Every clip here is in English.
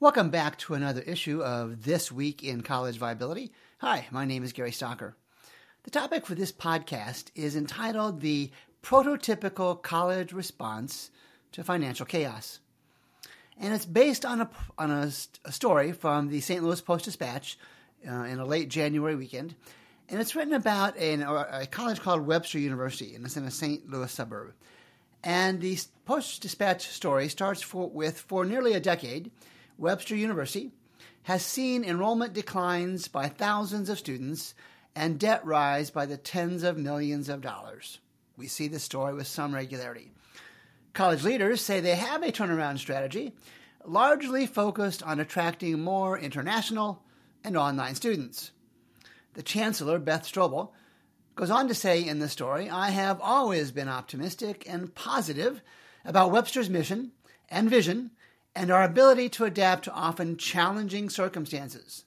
Welcome back to another issue of This Week in College Viability. Hi, my name is Gary Stocker. The topic for this podcast is entitled The Prototypical College Response to Financial Chaos. And it's based on a, on a, a story from the St. Louis Post Dispatch uh, in a late January weekend. And it's written about an, a college called Webster University, and it's in a St. Louis suburb. And the Post Dispatch story starts for, with for nearly a decade, Webster University has seen enrollment declines by thousands of students and debt rise by the tens of millions of dollars. We see this story with some regularity. College leaders say they have a turnaround strategy, largely focused on attracting more international and online students. The chancellor, Beth Stroble, goes on to say in the story I have always been optimistic and positive about Webster's mission and vision and our ability to adapt to often challenging circumstances.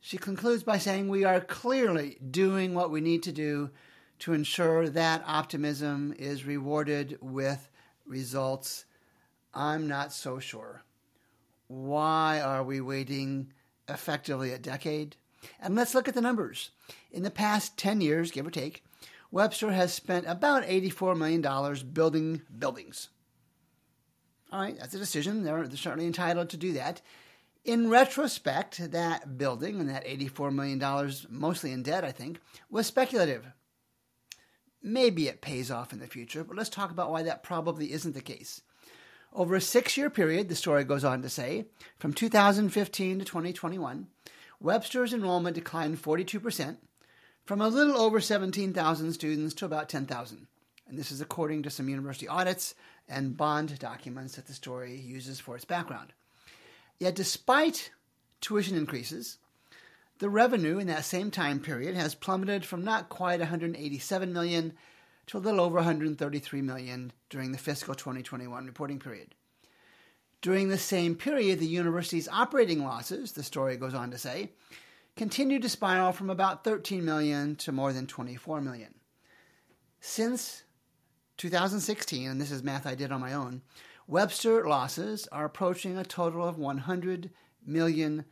She concludes by saying we are clearly doing what we need to do to ensure that optimism is rewarded with results. I'm not so sure. Why are we waiting effectively a decade? And let's look at the numbers. In the past 10 years, give or take, Webster has spent about $84 million building buildings. All right, that's a decision. They're, they're certainly entitled to do that. In retrospect, that building and that $84 million, mostly in debt, I think, was speculative. Maybe it pays off in the future, but let's talk about why that probably isn't the case. Over a six year period, the story goes on to say, from 2015 to 2021, Webster's enrollment declined 42%, from a little over 17,000 students to about 10,000. And this is according to some university audits and bond documents that the story uses for its background. Yet, despite tuition increases, the revenue in that same time period has plummeted from not quite 187 million to a little over 133 million during the fiscal 2021 reporting period. During the same period, the university's operating losses, the story goes on to say, continued to spiral from about 13 million to more than 24 million. Since 2016, and this is math I did on my own, Webster losses are approaching a total of $100 million.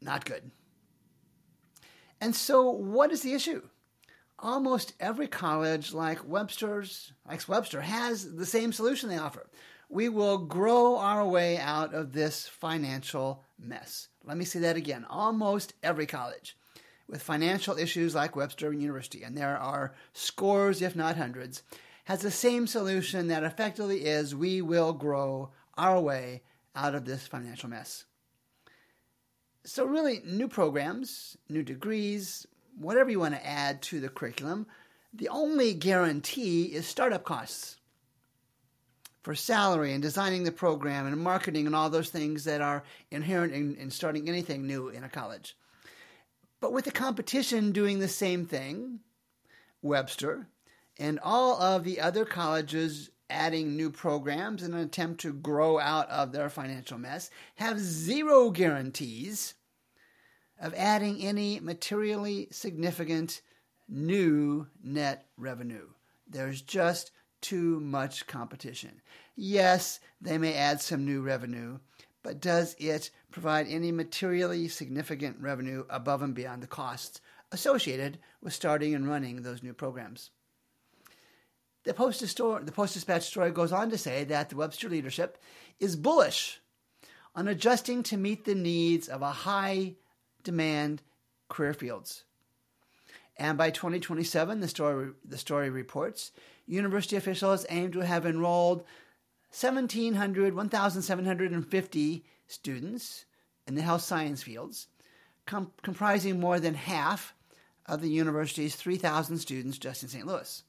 Not good. And so, what is the issue? Almost every college, like Webster's, like Webster, has the same solution they offer. We will grow our way out of this financial mess. Let me say that again. Almost every college with financial issues like Webster University, and there are scores, if not hundreds, has the same solution that effectively is we will grow our way out of this financial mess. So, really, new programs, new degrees, whatever you want to add to the curriculum, the only guarantee is startup costs for salary and designing the program and marketing and all those things that are inherent in, in starting anything new in a college. But with the competition doing the same thing, Webster and all of the other colleges adding new programs in an attempt to grow out of their financial mess have zero guarantees of adding any materially significant new net revenue. There's just too much competition. Yes, they may add some new revenue, but does it provide any materially significant revenue above and beyond the costs associated with starting and running those new programs? The Post, Dispatch story goes on to say that the Webster leadership is bullish on adjusting to meet the needs of a high demand career fields. And by 2027, the story, the story reports, university officials aim to have enrolled 1,700, 1,750 students in the health science fields, com- comprising more than half of the university's 3,000 students just in St. Louis.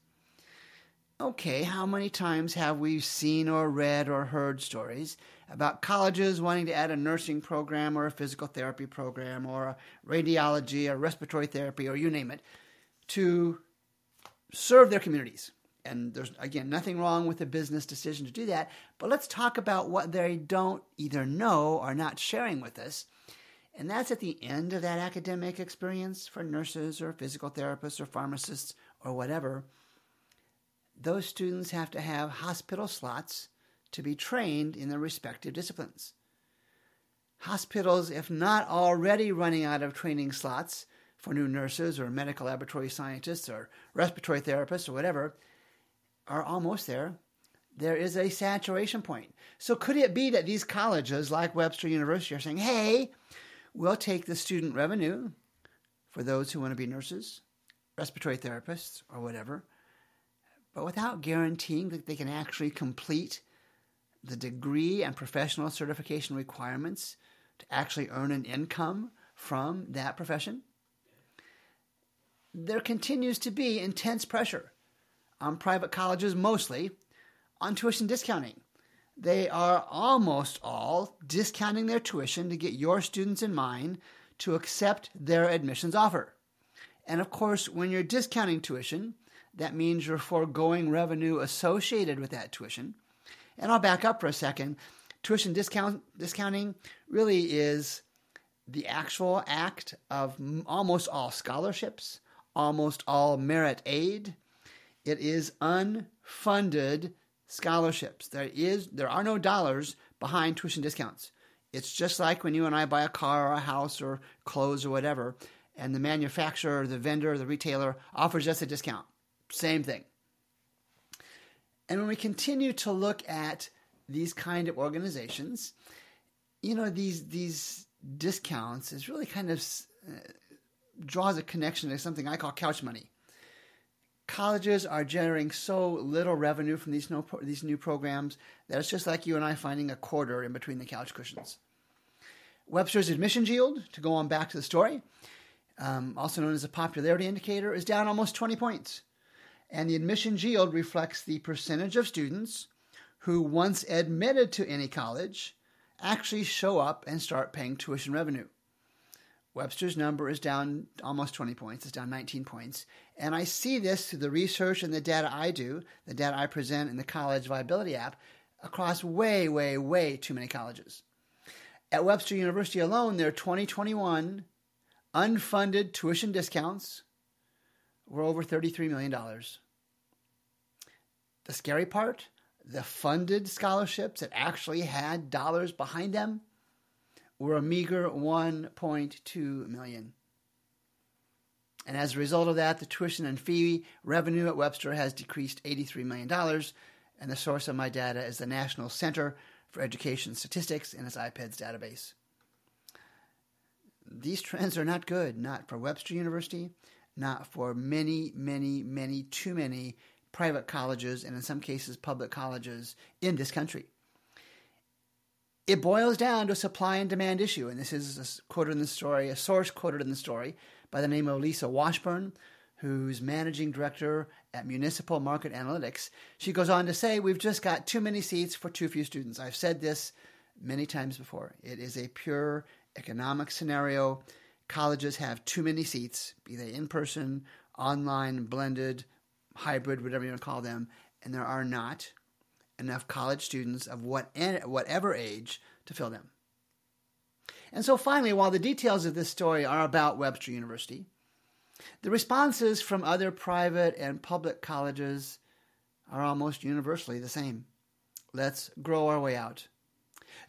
Okay, how many times have we seen or read or heard stories about colleges wanting to add a nursing program or a physical therapy program or a radiology or respiratory therapy or you name it to serve their communities? And there's again nothing wrong with a business decision to do that but let's talk about what they don't either know or not sharing with us and that's at the end of that academic experience for nurses or physical therapists or pharmacists or whatever those students have to have hospital slots to be trained in their respective disciplines. Hospitals, if not already running out of training slots for new nurses or medical laboratory scientists or respiratory therapists or whatever, are almost there. There is a saturation point. So, could it be that these colleges, like Webster University, are saying, hey, we'll take the student revenue for those who want to be nurses, respiratory therapists, or whatever, but without guaranteeing that they can actually complete the degree and professional certification requirements to actually earn an income from that profession? There continues to be intense pressure on private colleges, mostly on tuition discounting. They are almost all discounting their tuition to get your students in mind to accept their admissions offer. And of course, when you're discounting tuition, that means you're foregoing revenue associated with that tuition. And I'll back up for a second. Tuition discount discounting really is the actual act of almost all scholarships, almost all merit aid. It is unfunded scholarships. There is there are no dollars behind tuition discounts. It's just like when you and I buy a car or a house or clothes or whatever, and the manufacturer, the vendor, the retailer offers us a discount. Same thing. And when we continue to look at these kind of organizations, you know, these these discounts is really kind of uh, draws a connection to something I call couch money. Colleges are generating so little revenue from these new, these new programs that it's just like you and I finding a quarter in between the couch cushions. Webster's admissions yield, to go on back to the story, um, also known as a popularity indicator, is down almost 20 points. And the admissions yield reflects the percentage of students who, once admitted to any college, actually show up and start paying tuition revenue. Webster's number is down almost 20 points, it's down 19 points. And I see this through the research and the data I do, the data I present in the College Viability app, across way, way, way too many colleges. At Webster University alone, their 2021 unfunded tuition discounts were over $33 million. The scary part the funded scholarships that actually had dollars behind them were a meager 1.2 million. And as a result of that, the tuition and fee revenue at Webster has decreased $83 million. And the source of my data is the National Center for Education Statistics in its IPEDS database. These trends are not good, not for Webster University, not for many, many, many, too many private colleges and in some cases public colleges in this country. It boils down to a supply and demand issue, and this is quoted in the story, a source quoted in the story by the name of Lisa Washburn, who's managing director at Municipal Market Analytics. She goes on to say, We've just got too many seats for too few students. I've said this many times before. It is a pure economic scenario. Colleges have too many seats, be they in person, online, blended, hybrid, whatever you want to call them, and there are not enough college students of what, whatever age to fill them. And so finally, while the details of this story are about Webster University, the responses from other private and public colleges are almost universally the same. Let's grow our way out.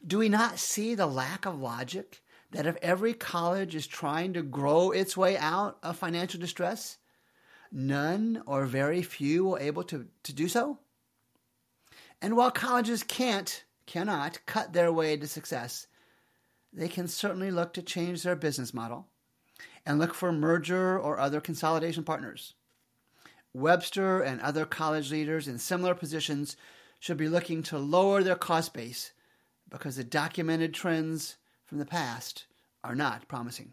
Do we not see the lack of logic that if every college is trying to grow its way out of financial distress, none or very few will able to, to do so? And while colleges can't, cannot cut their way to success, they can certainly look to change their business model and look for merger or other consolidation partners. Webster and other college leaders in similar positions should be looking to lower their cost base because the documented trends from the past are not promising.